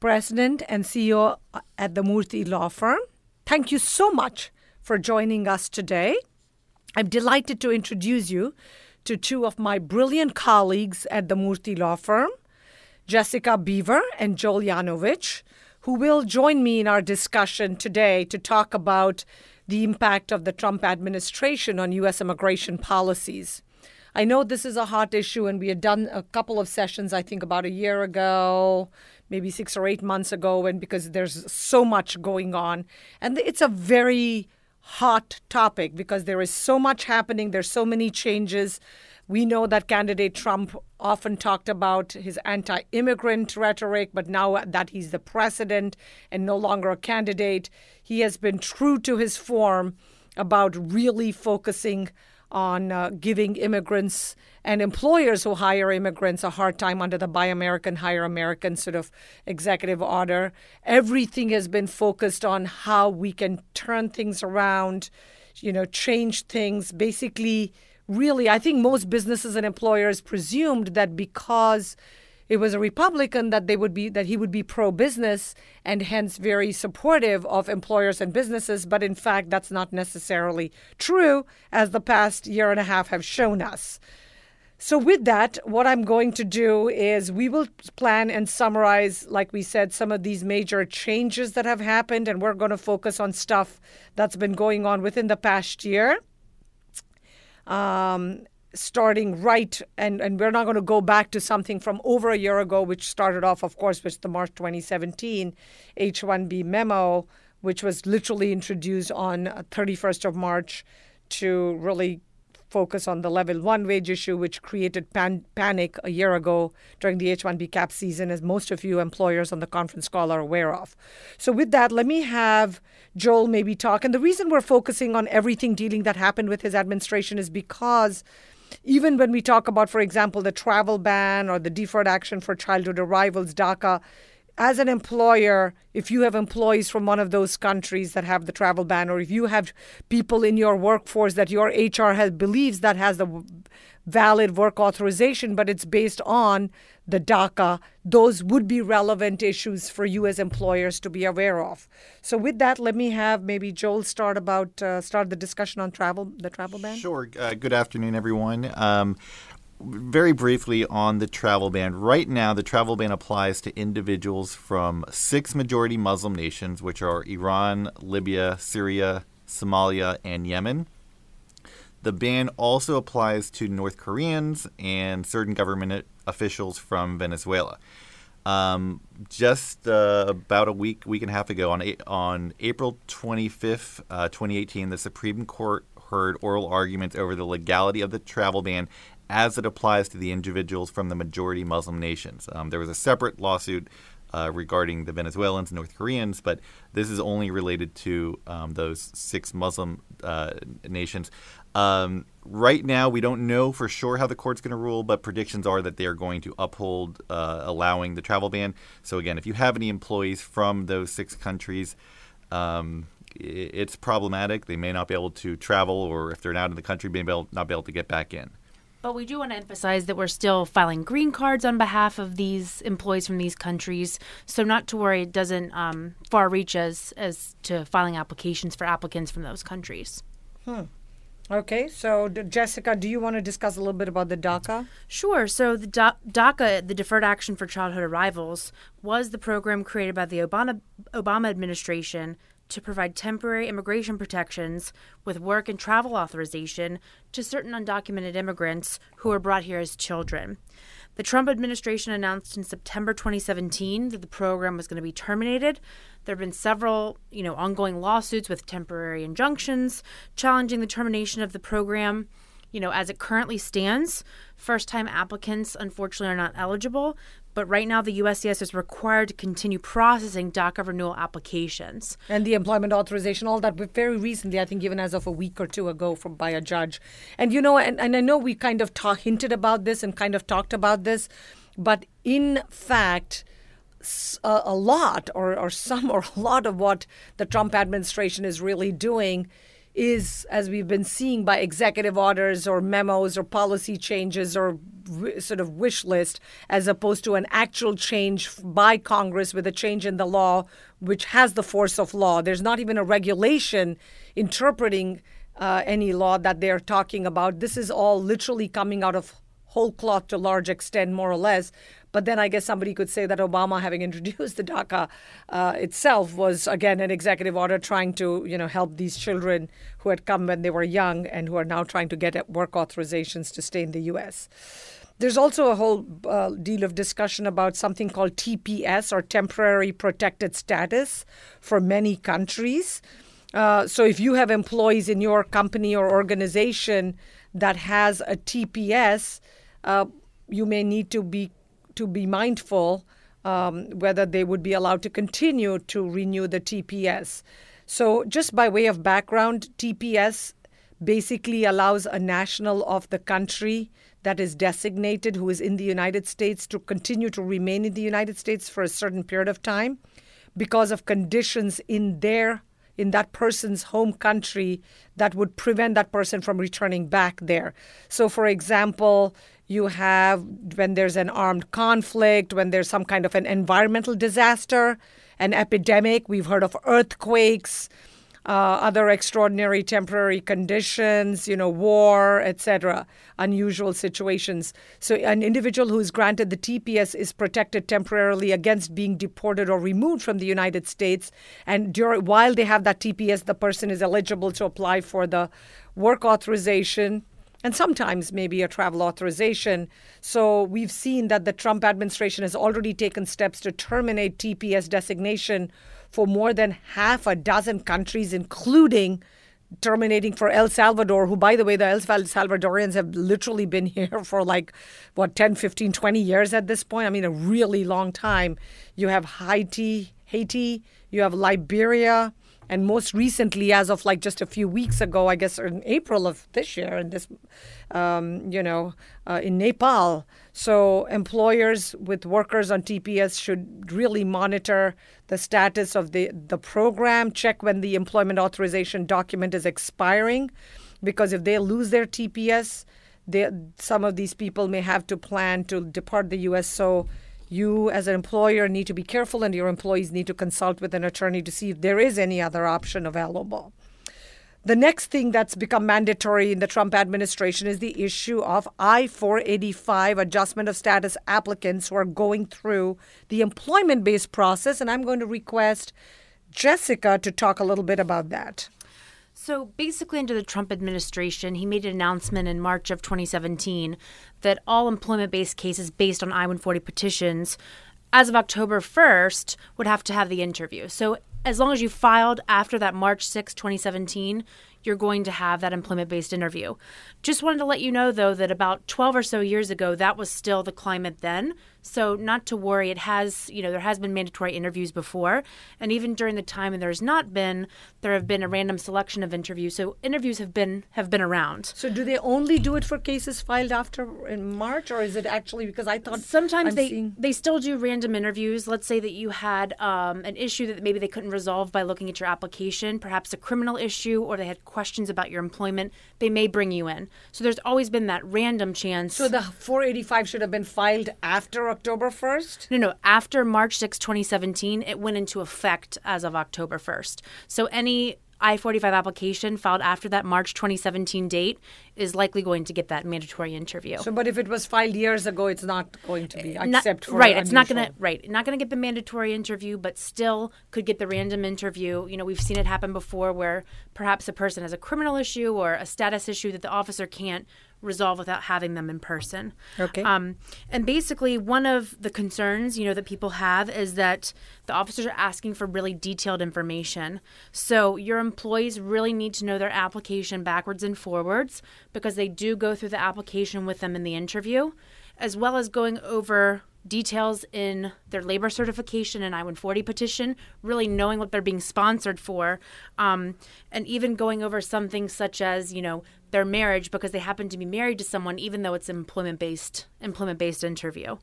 President and CEO at the Murthy Law Firm. Thank you so much for joining us today. I'm delighted to introduce you to two of my brilliant colleagues at the Murthy Law Firm, Jessica Beaver and Joel who will join me in our discussion today to talk about the impact of the Trump administration on U.S. immigration policies. I know this is a hot issue, and we had done a couple of sessions, I think about a year ago, maybe six or eight months ago, and because there's so much going on. And it's a very hot topic because there is so much happening, there's so many changes. We know that candidate Trump often talked about his anti immigrant rhetoric, but now that he's the president and no longer a candidate, he has been true to his form about really focusing on uh, giving immigrants and employers who hire immigrants a hard time under the Buy American, Hire American sort of executive order. Everything has been focused on how we can turn things around, you know, change things, basically really, I think most businesses and employers presumed that because it was a Republican that they would be that he would be pro business and hence very supportive of employers and businesses, but in fact that's not necessarily true, as the past year and a half have shown us. So, with that, what I'm going to do is we will plan and summarize, like we said, some of these major changes that have happened, and we're going to focus on stuff that's been going on within the past year um, starting right, and, and we're not going to go back to something from over a year ago, which started off, of course, with the March 2017 H 1B memo, which was literally introduced on uh, 31st of March to really focus on the level one wage issue, which created pan- panic a year ago during the H 1B cap season, as most of you employers on the conference call are aware of. So, with that, let me have Joel maybe talk. And the reason we're focusing on everything dealing that happened with his administration is because even when we talk about, for example, the travel ban or the deferred action for childhood arrivals, DACA, as an employer, if you have employees from one of those countries that have the travel ban, or if you have people in your workforce that your HR has believes that has the valid work authorization, but it's based on the DACA, those would be relevant issues for you as employers to be aware of. So, with that, let me have maybe Joel start about uh, start the discussion on travel, the travel ban. Sure. Uh, good afternoon, everyone. Um, very briefly on the travel ban. Right now, the travel ban applies to individuals from six majority Muslim nations, which are Iran, Libya, Syria, Somalia, and Yemen. The ban also applies to North Koreans and certain government officials from Venezuela. Um, just uh, about a week, week and a half ago, on on April 25th, uh, 2018, the Supreme Court heard oral arguments over the legality of the travel ban as it applies to the individuals from the majority Muslim nations. Um, there was a separate lawsuit uh, regarding the Venezuelans and North Koreans, but this is only related to um, those six Muslim uh, nations. Um, right now, we don't know for sure how the court's going to rule, but predictions are that they are going to uphold uh, allowing the travel ban. So, again, if you have any employees from those six countries, um, it's problematic. They may not be able to travel, or if they're not in the country, may not be able to get back in. But we do want to emphasize that we're still filing green cards on behalf of these employees from these countries. So not to worry, it doesn't um, far reach as as to filing applications for applicants from those countries. Hmm. Okay, so Jessica, do you want to discuss a little bit about the DACA? Sure. So the DACA, the Deferred Action for Childhood Arrivals, was the program created by the Obama Obama administration to provide temporary immigration protections with work and travel authorization to certain undocumented immigrants who were brought here as children. The Trump administration announced in September 2017 that the program was going to be terminated. There have been several, you know, ongoing lawsuits with temporary injunctions challenging the termination of the program. You know, as it currently stands, first-time applicants unfortunately are not eligible, but right now the USCIS is required to continue processing DACA renewal applications. And the employment authorization, all that, very recently, I think even as of a week or two ago from by a judge. And you know, and, and I know we kind of hinted about this and kind of talked about this, but in fact, a, a lot or, or some or a lot of what the Trump administration is really doing is, as we've been seeing by executive orders or memos or policy changes or sort of wish list, as opposed to an actual change by Congress with a change in the law, which has the force of law. There's not even a regulation interpreting uh, any law that they're talking about. This is all literally coming out of whole cloth to a large extent, more or less. But then I guess somebody could say that Obama, having introduced the DACA uh, itself, was again an executive order trying to you know help these children who had come when they were young and who are now trying to get work authorizations to stay in the U.S. There's also a whole uh, deal of discussion about something called TPS or temporary protected status for many countries. Uh, so if you have employees in your company or organization that has a TPS, uh, you may need to be to be mindful um, whether they would be allowed to continue to renew the TPS. So, just by way of background, TPS basically allows a national of the country that is designated who is in the United States to continue to remain in the United States for a certain period of time because of conditions in their in that person's home country that would prevent that person from returning back there. So for example, you have when there's an armed conflict, when there's some kind of an environmental disaster, an epidemic. We've heard of earthquakes, uh, other extraordinary temporary conditions, you know, war, etc., unusual situations. So, an individual who is granted the TPS is protected temporarily against being deported or removed from the United States. And during, while they have that TPS, the person is eligible to apply for the work authorization and sometimes maybe a travel authorization. So we've seen that the Trump administration has already taken steps to terminate TPS designation for more than half a dozen countries, including terminating for El Salvador, who, by the way, the El Salvadorians have literally been here for like, what, 10, 15, 20 years at this point. I mean, a really long time. You have Haiti, Haiti, you have Liberia, and most recently, as of like just a few weeks ago, I guess in April of this year, in this, um, you know, uh, in Nepal. So employers with workers on TPS should really monitor the status of the the program, check when the employment authorization document is expiring, because if they lose their TPS, they, some of these people may have to plan to depart the U.S. So you as an employer need to be careful and your employees need to consult with an attorney to see if there is any other option available. The next thing that's become mandatory in the Trump administration is the issue of I 485 adjustment of status applicants who are going through the employment based process. And I'm going to request Jessica to talk a little bit about that. So basically, under the Trump administration, he made an announcement in March of 2017 that all employment based cases based on I 140 petitions, as of October 1st, would have to have the interview. So as long as you filed after that March 6, 2017, you're going to have that employment based interview. Just wanted to let you know, though, that about 12 or so years ago, that was still the climate then. So not to worry, it has, you know, there has been mandatory interviews before, and even during the time when there's not been, there have been a random selection of interviews. So interviews have been have been around. So do they only do it for cases filed after in March, or is it actually because I thought sometimes I'm they seeing... they still do random interviews. Let's say that you had um, an issue that maybe they couldn't resolve by looking at your application, perhaps a criminal issue, or they had questions about your employment. They may bring you in. So there's always been that random chance. So the 485 should have been filed after October 1st? No, no. After March 6, 2017, it went into effect as of October 1st. So any I 45 application filed after that March 2017 date is likely going to get that mandatory interview. So, but if it was filed years ago, it's not going to be, not, except for right. It's not going to right. Not going to get the mandatory interview, but still could get the random interview. You know, we've seen it happen before, where perhaps a person has a criminal issue or a status issue that the officer can't resolve without having them in person. Okay. Um, and basically, one of the concerns you know that people have is that the officers are asking for really detailed information. So your employees really need to know their application backwards and forwards because they do go through the application with them in the interview, as well as going over details in their labor certification and I-140 petition, really knowing what they're being sponsored for, um, and even going over something such as you know their marriage because they happen to be married to someone, even though it's an employment based employment based interview.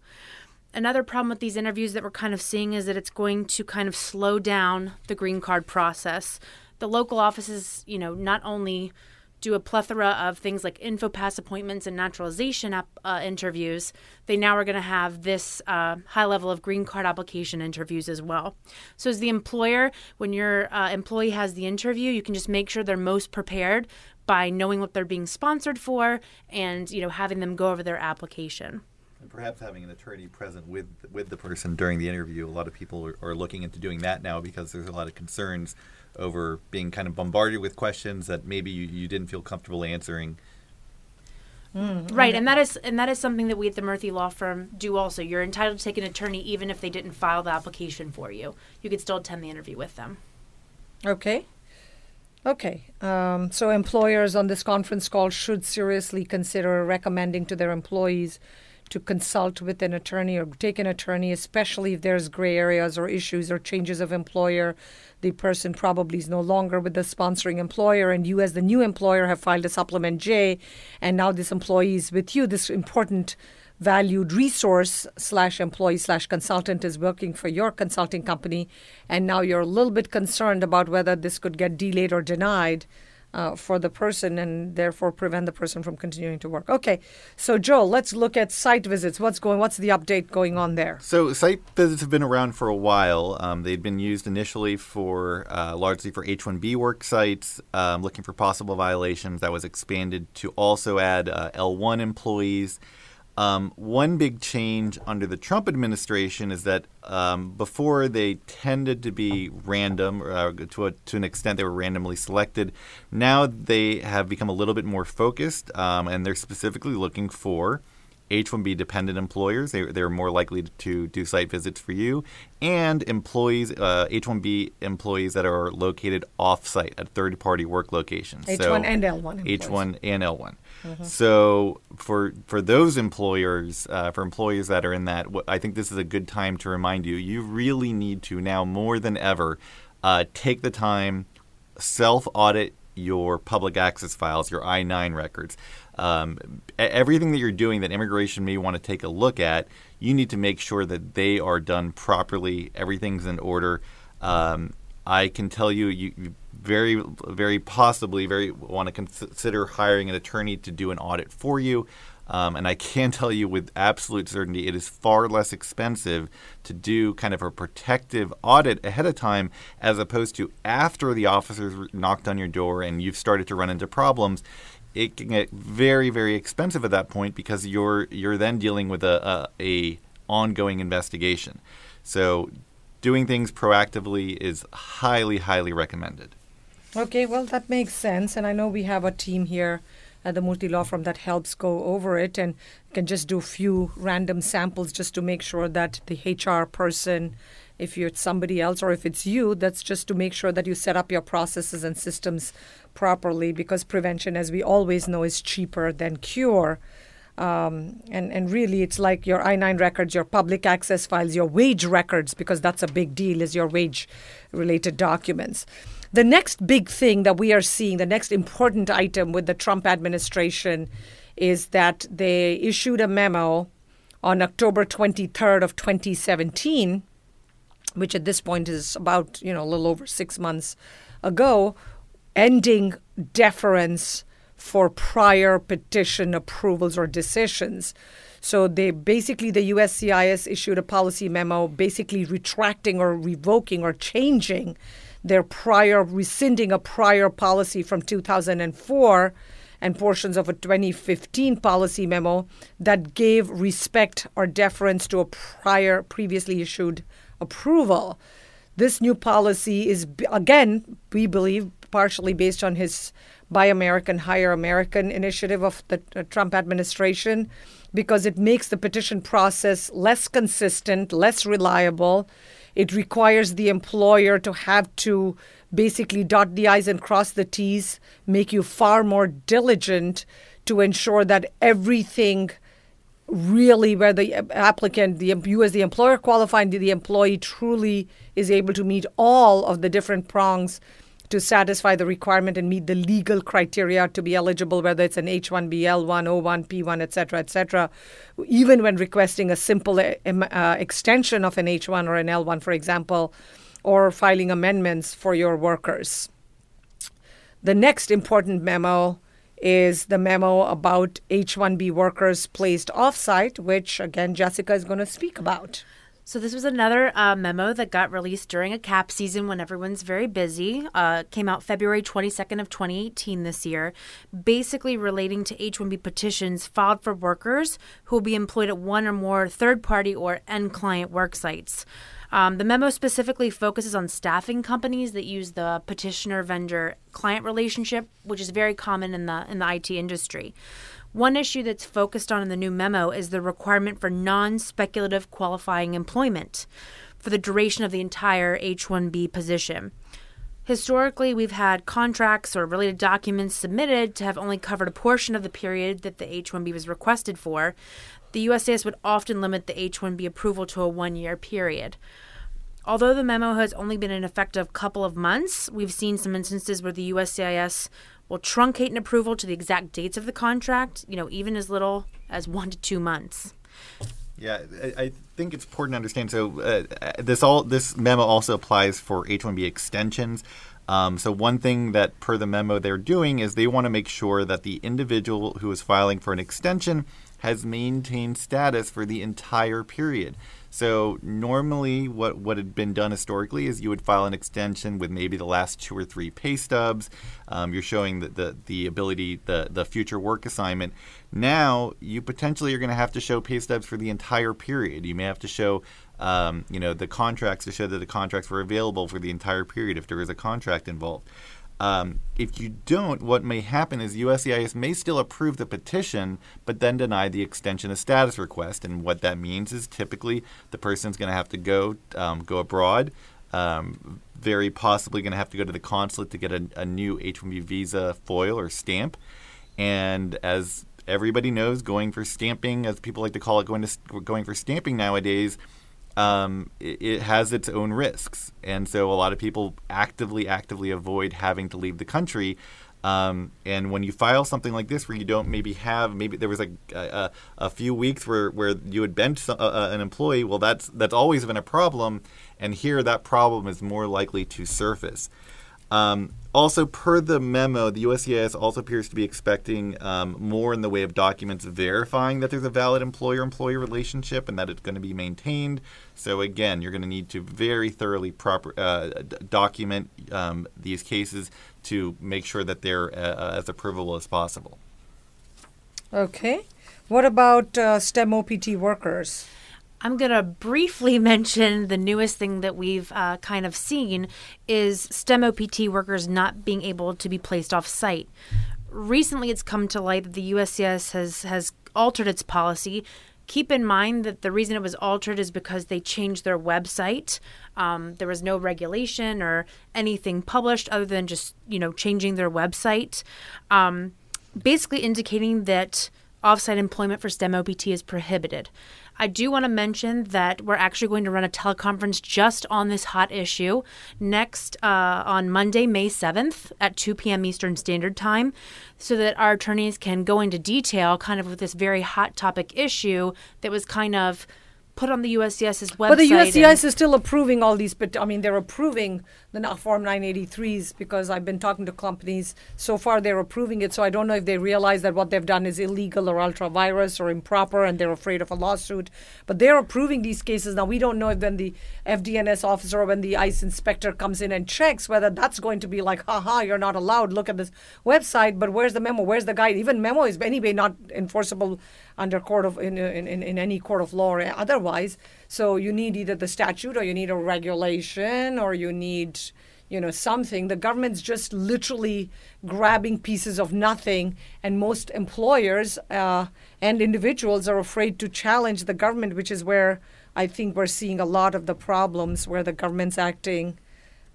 Another problem with these interviews that we're kind of seeing is that it's going to kind of slow down the green card process. The local offices, you know, not only do a plethora of things like InfoPass appointments and naturalization uh, interviews, they now are going to have this uh, high level of green card application interviews as well. So, as the employer, when your uh, employee has the interview, you can just make sure they're most prepared by knowing what they're being sponsored for and you know having them go over their application. And perhaps having an attorney present with with the person during the interview. A lot of people are, are looking into doing that now because there's a lot of concerns over being kind of bombarded with questions that maybe you, you didn't feel comfortable answering. Mm, right, and that is and that is something that we at the Murthy Law Firm do also. You're entitled to take an attorney even if they didn't file the application for you. You could still attend the interview with them. Okay. Okay. Um, so employers on this conference call should seriously consider recommending to their employees to consult with an attorney or take an attorney, especially if there's gray areas or issues or changes of employer. The person probably is no longer with the sponsoring employer, and you, as the new employer, have filed a supplement J, and now this employee is with you. This important valued resource slash employee slash consultant is working for your consulting company, and now you're a little bit concerned about whether this could get delayed or denied uh, for the person and therefore prevent the person from continuing to work. Okay, so Joel, let's look at site visits. What's going? What's the update going on there? So site visits have been around for a while. Um, they'd been used initially for uh, largely for H-1B work sites, um, looking for possible violations. That was expanded to also add uh, L-1 employees. Um, one big change under the Trump administration is that um, before they tended to be random, uh, to, a, to an extent they were randomly selected. Now they have become a little bit more focused, um, and they're specifically looking for H-1B dependent employers. They, they're more likely to do site visits for you, and employees, uh, H-1B employees that are located off-site at third-party work locations. H1 so and L1. H1 and L1. Mm-hmm. So for for those employers, uh, for employees that are in that, I think this is a good time to remind you. You really need to now more than ever uh, take the time, self audit your public access files, your I 9 records. Um, everything that you're doing that immigration may want to take a look at, you need to make sure that they are done properly, everything's in order. Um, I can tell you, you, you very, very possibly, very want to consider hiring an attorney to do an audit for you. Um, and I can tell you with absolute certainty, it is far less expensive to do kind of a protective audit ahead of time as opposed to after the officers knocked on your door and you've started to run into problems. It can get very, very expensive at that point because you're you're then dealing with a, a, a ongoing investigation. So doing things proactively is highly, highly recommended. Okay, well, that makes sense. And I know we have a team here at the Murthy law Firm that helps go over it and can just do a few random samples just to make sure that the HR person, if you're somebody else or if it's you, that's just to make sure that you set up your processes and systems properly because prevention, as we always know, is cheaper than cure. Um, and, and really, it's like your I 9 records, your public access files, your wage records, because that's a big deal, is your wage related documents. The next big thing that we are seeing, the next important item with the Trump administration, is that they issued a memo on October 23rd of 2017, which at this point is about you know a little over six months ago, ending deference for prior petition approvals or decisions. So they basically the USCIS issued a policy memo basically retracting or revoking or changing their prior rescinding a prior policy from 2004 and portions of a 2015 policy memo that gave respect or deference to a prior previously issued approval. This new policy is again, we believe, partially based on his Buy American, Hire American initiative of the Trump administration because it makes the petition process less consistent, less reliable, it requires the employer to have to basically dot the I's and cross the T's, make you far more diligent to ensure that everything really where the uh, applicant, the you as the employer qualifying, the employee truly is able to meet all of the different prongs to satisfy the requirement and meet the legal criteria to be eligible, whether it's an H1B, L1, O1, P1, et cetera, et cetera, even when requesting a simple uh, uh extension of an H1 or an L1, for example, or filing amendments for your workers. The next important memo is the memo about H 1B workers placed offsite, which again Jessica is going to speak about. So this was another uh, memo that got released during a cap season when everyone's very busy. Uh, came out February 22nd of 2018 this year, basically relating to H-1B petitions filed for workers who will be employed at one or more third-party or end client work sites. Um, the memo specifically focuses on staffing companies that use the petitioner vendor client relationship, which is very common in the in the IT industry. One issue that's focused on in the new memo is the requirement for non speculative qualifying employment for the duration of the entire H 1B position. Historically, we've had contracts or related documents submitted to have only covered a portion of the period that the H 1B was requested for. The USCIS would often limit the H 1B approval to a one year period. Although the memo has only been in effect a couple of months, we've seen some instances where the USCIS will truncate an approval to the exact dates of the contract, you know, even as little as one to two months. Yeah, I, think it's important to understand. So uh, this all this memo also applies for H-1B extensions. Um, so one thing that, per the memo, they're doing is they want to make sure that the individual who is filing for an extension has maintained status for the entire period. So normally, what what had been done historically is you would file an extension with maybe the last two or three pay stubs. Um, you're showing the, the the ability, the the future work assignment. Now you potentially are going to have to show pay stubs for the entire period. You may have to show um, you know the contracts to show that the contracts were available for the entire period if there is a contract involved. Um, if you don't, what may happen is USCIS may still approve the petition, but then deny the extension of status request. And what that means is typically the person's going to have to go um, go abroad, um, very possibly going to have to go to the consulate to get a, a new H-1B visa foil or stamp. And as everybody knows, going for stamping, as people like to call it, going to going for stamping nowadays um, it, it, has its own risks. And so a lot of people actively, actively avoid having to leave the country. Um, and when you file something like this, where you don't maybe have, maybe there was a, a, a few weeks where, where you had uh, an employee, well, that's that's always been a problem. And here, that problem is more likely to surface. Um, also, per the memo, the USCIS also appears to be expecting um, more in the way of documents verifying that there's a valid employer employee relationship and that it's going to be maintained. So, again, you're going to need to very thoroughly proper, uh, document um, these cases to make sure that they're uh, uh as approvable as possible. Okay. What about uh, STEM OPT workers? I'm going to briefly mention the newest thing that we've uh, kind of seen is STEM OPT workers not being able to be placed off site. Recently, it's come to light that the USCIS has, has altered its policy. Keep in mind that the reason it was altered is because they changed their website. Um, there was no regulation or anything published other than just you know changing their website, um, basically indicating that offsite employment for STEM OPT is prohibited. I do want to mention that we're actually going to run a teleconference just on this hot issue next uh, on Monday, May 7th at 2 p.m. Eastern Standard Time so that our attorneys can go into detail kind of with this very hot topic issue that was kind of put on the USCIS's website. But the USCIS is still approving all these, but I mean, they're approving the Form 983s because I've been talking to companies. So far, they're approving it. So I don't know if they realize that what they've done is illegal or ultra vires or improper and they're afraid of a lawsuit. But they're approving these cases. Now, we don't know if then the FDNS officer or when the ICE inspector comes in and checks whether that's going to be like, haha, you're not allowed. Look at this website. But where's the memo? Where's the guide? Even memo is anyway not enforceable under court of in, in, in any court of law or otherwise. So you need either the statute or you need a regulation or you need you know something. The government's just literally grabbing pieces of nothing and most employers uh, and individuals are afraid to challenge the government which is where i think we're seeing a lot of the problems where the government's acting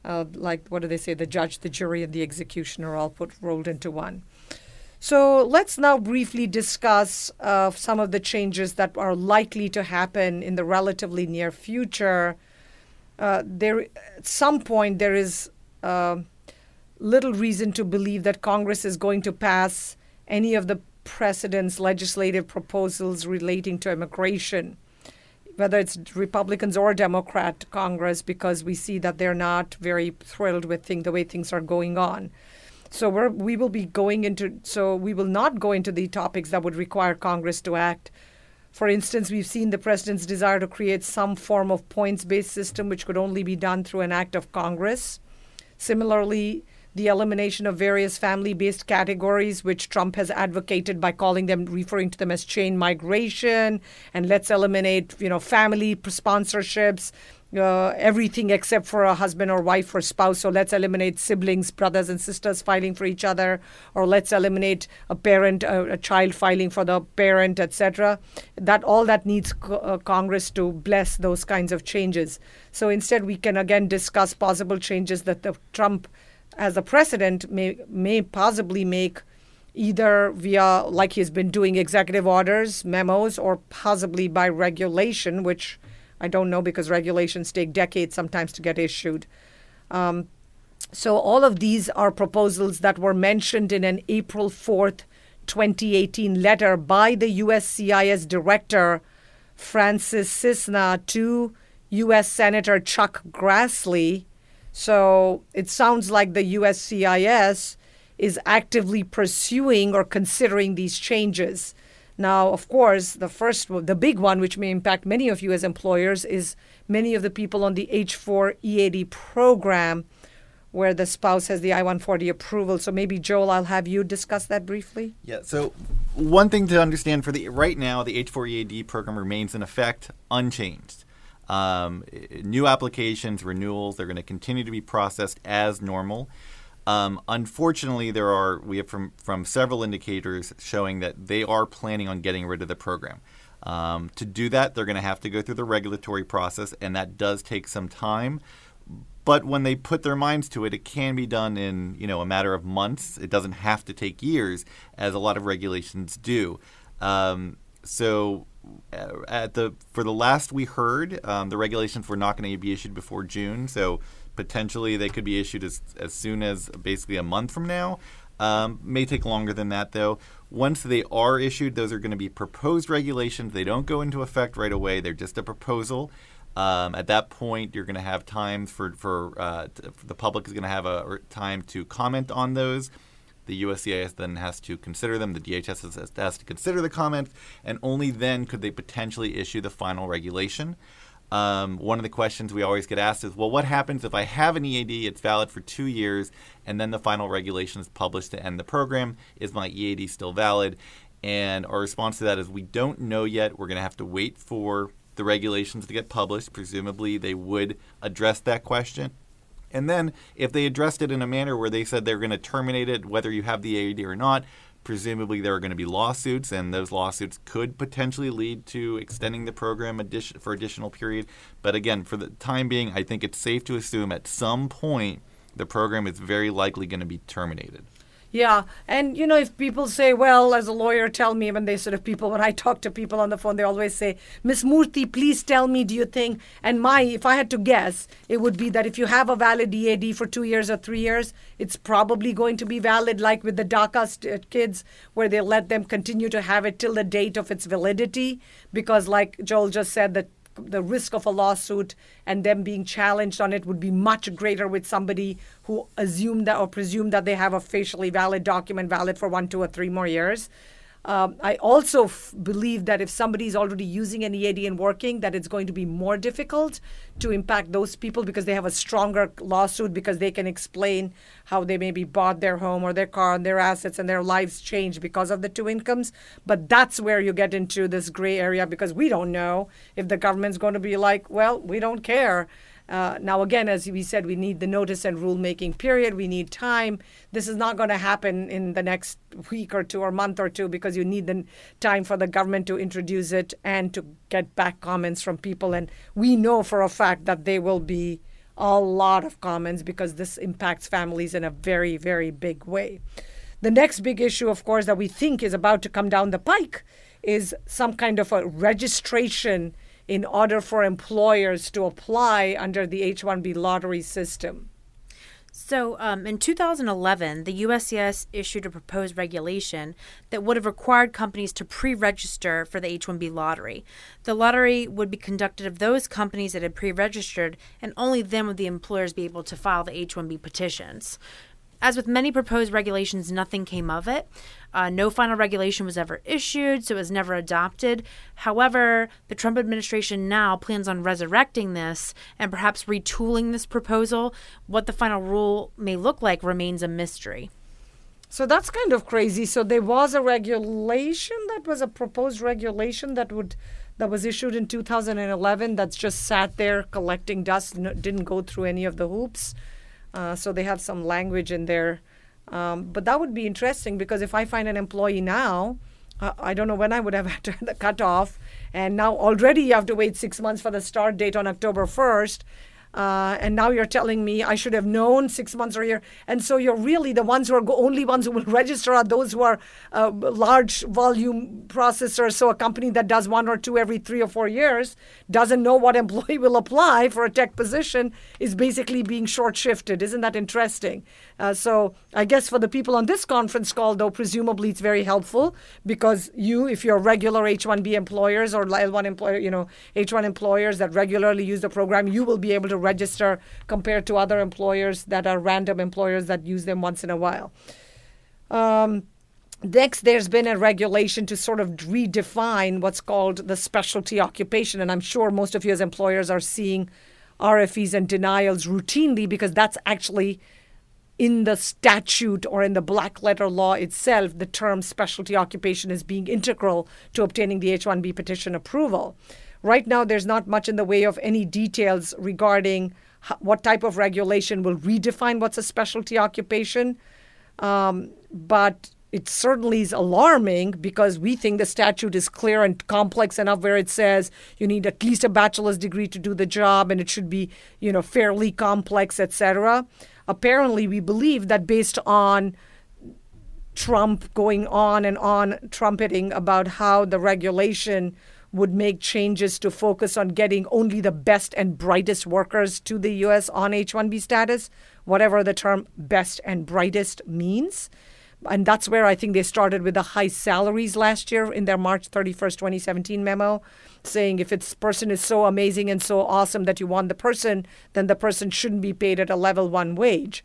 uh, like what do they say? The judge the jury and the executioner all put rolled into one So let's now briefly discuss uh, some of the changes that are likely to happen in the relatively near future. Uh, there, at some point, there is uh, little reason to believe that Congress is going to pass any of the president's legislative proposals relating to immigration, whether it's Republicans or Democrat Congress, because we see that they're not very thrilled with thing, the way things are going on. So we're, we will be going into, so we will not go into the topics that would require Congress to act. For instance, we've seen the president's desire to create some form of points based system, which could only be done through an act of Congress. Similarly, the elimination of various family based categories, which Trump has advocated by calling them, referring to them as chain migration, and let's eliminate, you know, family sponsorships, uh, everything except for a husband or wife or spouse. So let's eliminate siblings, brothers and sisters filing for each other, or let's eliminate a parent, a, a child filing for the parent, etc. That all that needs co- uh, Congress to bless those kinds of changes. So instead, we can again discuss possible changes that the Trump, as a president, may may possibly make. Either via, like he's been doing, executive orders, memos, or possibly by regulation, which I don't know because regulations take decades sometimes to get issued. Um, so all of these are proposals that were mentioned in an April 4th, 2018 letter by the USCIS director, Francis Cissna, to U.S. Senator Chuck Grassley. So it sounds like the USCIS is actively pursuing or considering these changes. Now, of course, the first, the big one, which may impact many of you as employers, is many of the people on the H4 EAD program where the spouse has the I 140 approval. So maybe, Joel, I'll have you discuss that briefly. Yeah. So, one thing to understand for the right now, the H4 EAD program remains in effect unchanged. Um, new applications, renewals, they're going to continue to be processed as normal. Um, unfortunately, there are we have from from several indicators showing that they are planning on getting rid of the program. Um, to do that, they're going to have to go through the regulatory process, and that does take some time. But when they put their minds to it, it can be done in you know a matter of months. It doesn't have to take years, as a lot of regulations do. Um, so uh, at the for the last we heard, um, the regulations were not going to be issued before June. So potentially they could be issued as, as soon as basically a month from now. Um, may take longer than that though. Once they are issued, those are going to be proposed regulations. They don't go into effect right away. They're just a proposal. Um, at that point, you're going to have time for for, uh, for the public is going to have a time to comment on those. The USCIS then has to consider them. The DHS has, has to consider the comments, and only then could they potentially issue the final regulation. Um, one of the questions we always get asked is, well, what happens if I have an EAD, it's valid for two years, and then the final regulation is published to end the program? Is my EAD still valid? And our response to that is we don't know yet. We're going to have to wait for the regulations to get published. Presumably, they would address that question. And then, if they addressed it in a manner where they said they're going to terminate it, whether you have the EAD or not, presumably there are going to be lawsuits, and those lawsuits could potentially lead to extending the program addition, for additional period. But again, for the time being, I think it's safe to assume at some point the program is very likely going to be terminated. Yeah. And, you know, if people say, well, as a lawyer, tell me, when they sort of people, when I talk to people on the phone, they always say, Miss Murthy, please tell me, do you think? And my, if I had to guess, it would be that if you have a valid EAD for two years or three years, it's probably going to be valid, like with the DACA st- uh, kids, where they let them continue to have it till the date of its validity. Because, like Joel just said, that the risk of a lawsuit and them being challenged on it would be much greater with somebody who assumed that or presumed that they have a facially valid document valid for one, two, or three more years. Um, I also f- believe that if somebody is already using an EAD and working, that it's going to be more difficult to impact those people because they have a stronger lawsuit because they can explain how they maybe bought their home or their car and their assets and their lives changed because of the two incomes. But that's where you get into this gray area because we don't know if the government's going to be like, well, we don't care. Uh, now, again, as we said, we need the notice and rulemaking period. We need time. This is not going to happen in the next week or two or month or two because you need the time for the government to introduce it and to get back comments from people. And we know for a fact that there will be a lot of comments because this impacts families in a very, very big way. The next big issue, of course, that we think is about to come down the pike is some kind of a registration in order for employers to apply under the H 1B lottery system. So, um, in 2011, the USCIS issued a proposed regulation that would have required companies to pre register for the H 1B lottery. The lottery would be conducted of those companies that had pre registered, and only then would the employers be able to file the H 1B petitions. As with many proposed regulations, nothing came of it. Uh, no final regulation was ever issued, so it was never adopted. However, the Trump administration now plans on resurrecting this and perhaps retooling this proposal. What the final rule may look like remains a mystery. So that's kind of crazy. So there was a regulation that was a proposed regulation that would that was issued in 2011 that's just sat there collecting dust, didn't go through any of the hoops. Uh, so they have some language in there. Um, but that would be interesting because if I find an employee now, uh, I don't know when I would have had the cutoff, and now already you have to wait six months for the start date on October 1st. Uh, and now you're telling me I should have known six months or year. And so you're really the ones who are go- only ones who will register are those who are uh, large volume processors. So a company that does one or two every three or four years doesn't know what employee will apply for a tech position is basically being short shifted. Isn't that interesting? Uh, so I guess for the people on this conference call, though, presumably it's very helpful because you, if you're regular H-1B employers or L1 employer, you know, H-1 employers that regularly use the program, you will be able to register compared to other employers that are random employers that use them once in a while. Um, Next, there's been a regulation to sort of redefine what's called the specialty occupation. And I'm sure most of you as employers are seeing RFEs and denials routinely because that's actually in the statute or in the black letter law itself, the term specialty occupation is being integral to obtaining the H 1B petition approval. Right now, there's not much in the way of any details regarding what type of regulation will redefine what's a specialty occupation. Um, but it certainly is alarming because we think the statute is clear and complex enough where it says you need at least a bachelor's degree to do the job and it should be you know fairly complex etc apparently we believe that based on trump going on and on trumpeting about how the regulation would make changes to focus on getting only the best and brightest workers to the US on H1B status, whatever the term best and brightest means. And that's where I think they started with the high salaries last year in their March 31st, 2017 memo, saying if this person is so amazing and so awesome that you want the person, then the person shouldn't be paid at a level one wage.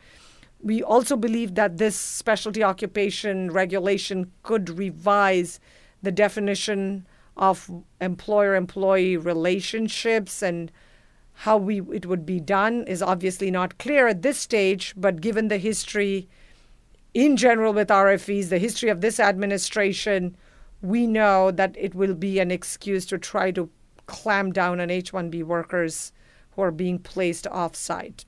We also believe that this specialty occupation regulation could revise the definition of employer employee relationships and how we it would be done is obviously not clear at this stage but given the history in general with RFEs the history of this administration we know that it will be an excuse to try to clamp down on H1B workers who are being placed off site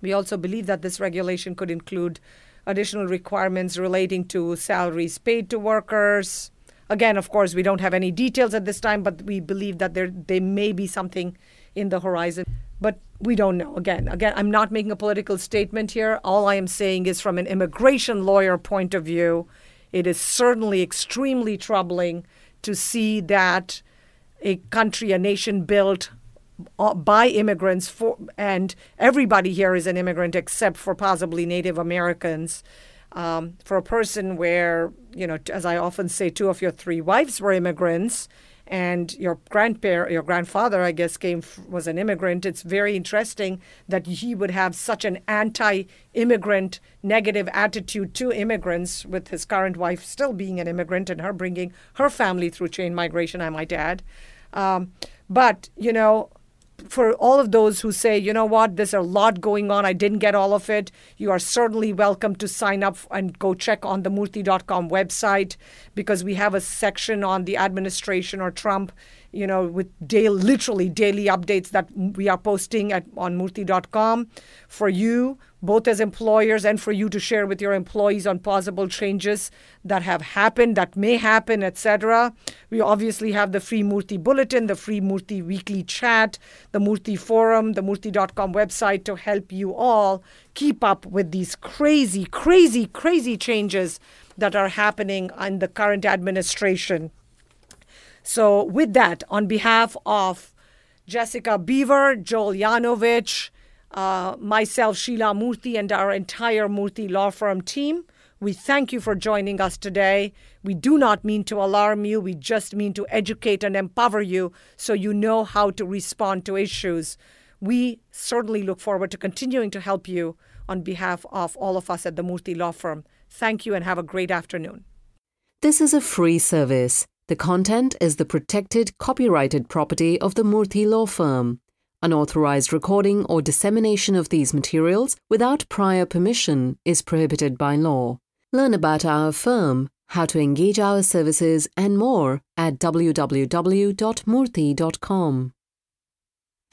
we also believe that this regulation could include additional requirements relating to salaries paid to workers Again, of course, we don't have any details at this time, but we believe that there there may be something in the horizon. But we don't know. Again, again, I'm not making a political statement here. All I am saying is from an immigration lawyer point of view, it is certainly extremely troubling to see that a country, a nation built uh, by immigrants for and everybody here is an immigrant except for possibly Native Americans um, for a person where, you know, as I often say, two of your three wives were immigrants and your grandparent, your grandfather, I guess, came was an immigrant. It's very interesting that he would have such an anti-immigrant, negative attitude to immigrants, with his current wife still being an immigrant and her bringing her family through chain migration. I might add, um, but you know, for all of those who say, you know what, there's a lot going on, I didn't get all of it, you are certainly welcome to sign up and go check on the Murthy.com website because we have a section on the administration or Trump, you know, with daily, literally daily updates that we are posting at on Murthy.com for you both as employers and for you to share with your employees on possible changes that have happened, that may happen, etc. We obviously have the Free Murthy Bulletin, the Free Murthy Weekly Chat, the Murthy Forum, the Murthy.com website to help you all keep up with these crazy, crazy, crazy changes that are happening in the current administration. So, with that, on behalf of Jessica Beaver, Joel Yanovich, uh, myself, Sheila Murthy, and our entire Murthy Law Firm team. We thank you for joining us today. We do not mean to alarm you, we just mean to educate and empower you so you know how to respond to issues. We certainly look forward to continuing to help you on behalf of all of us at the Murthy Law Firm. Thank you and have a great afternoon. This is a free service. The content is the protected copyrighted property of the Murthy Law Firm. Unauthorized recording or dissemination of these materials without prior permission is prohibited by law. Learn about our firm, how to engage our services, and more at www.murthy.com.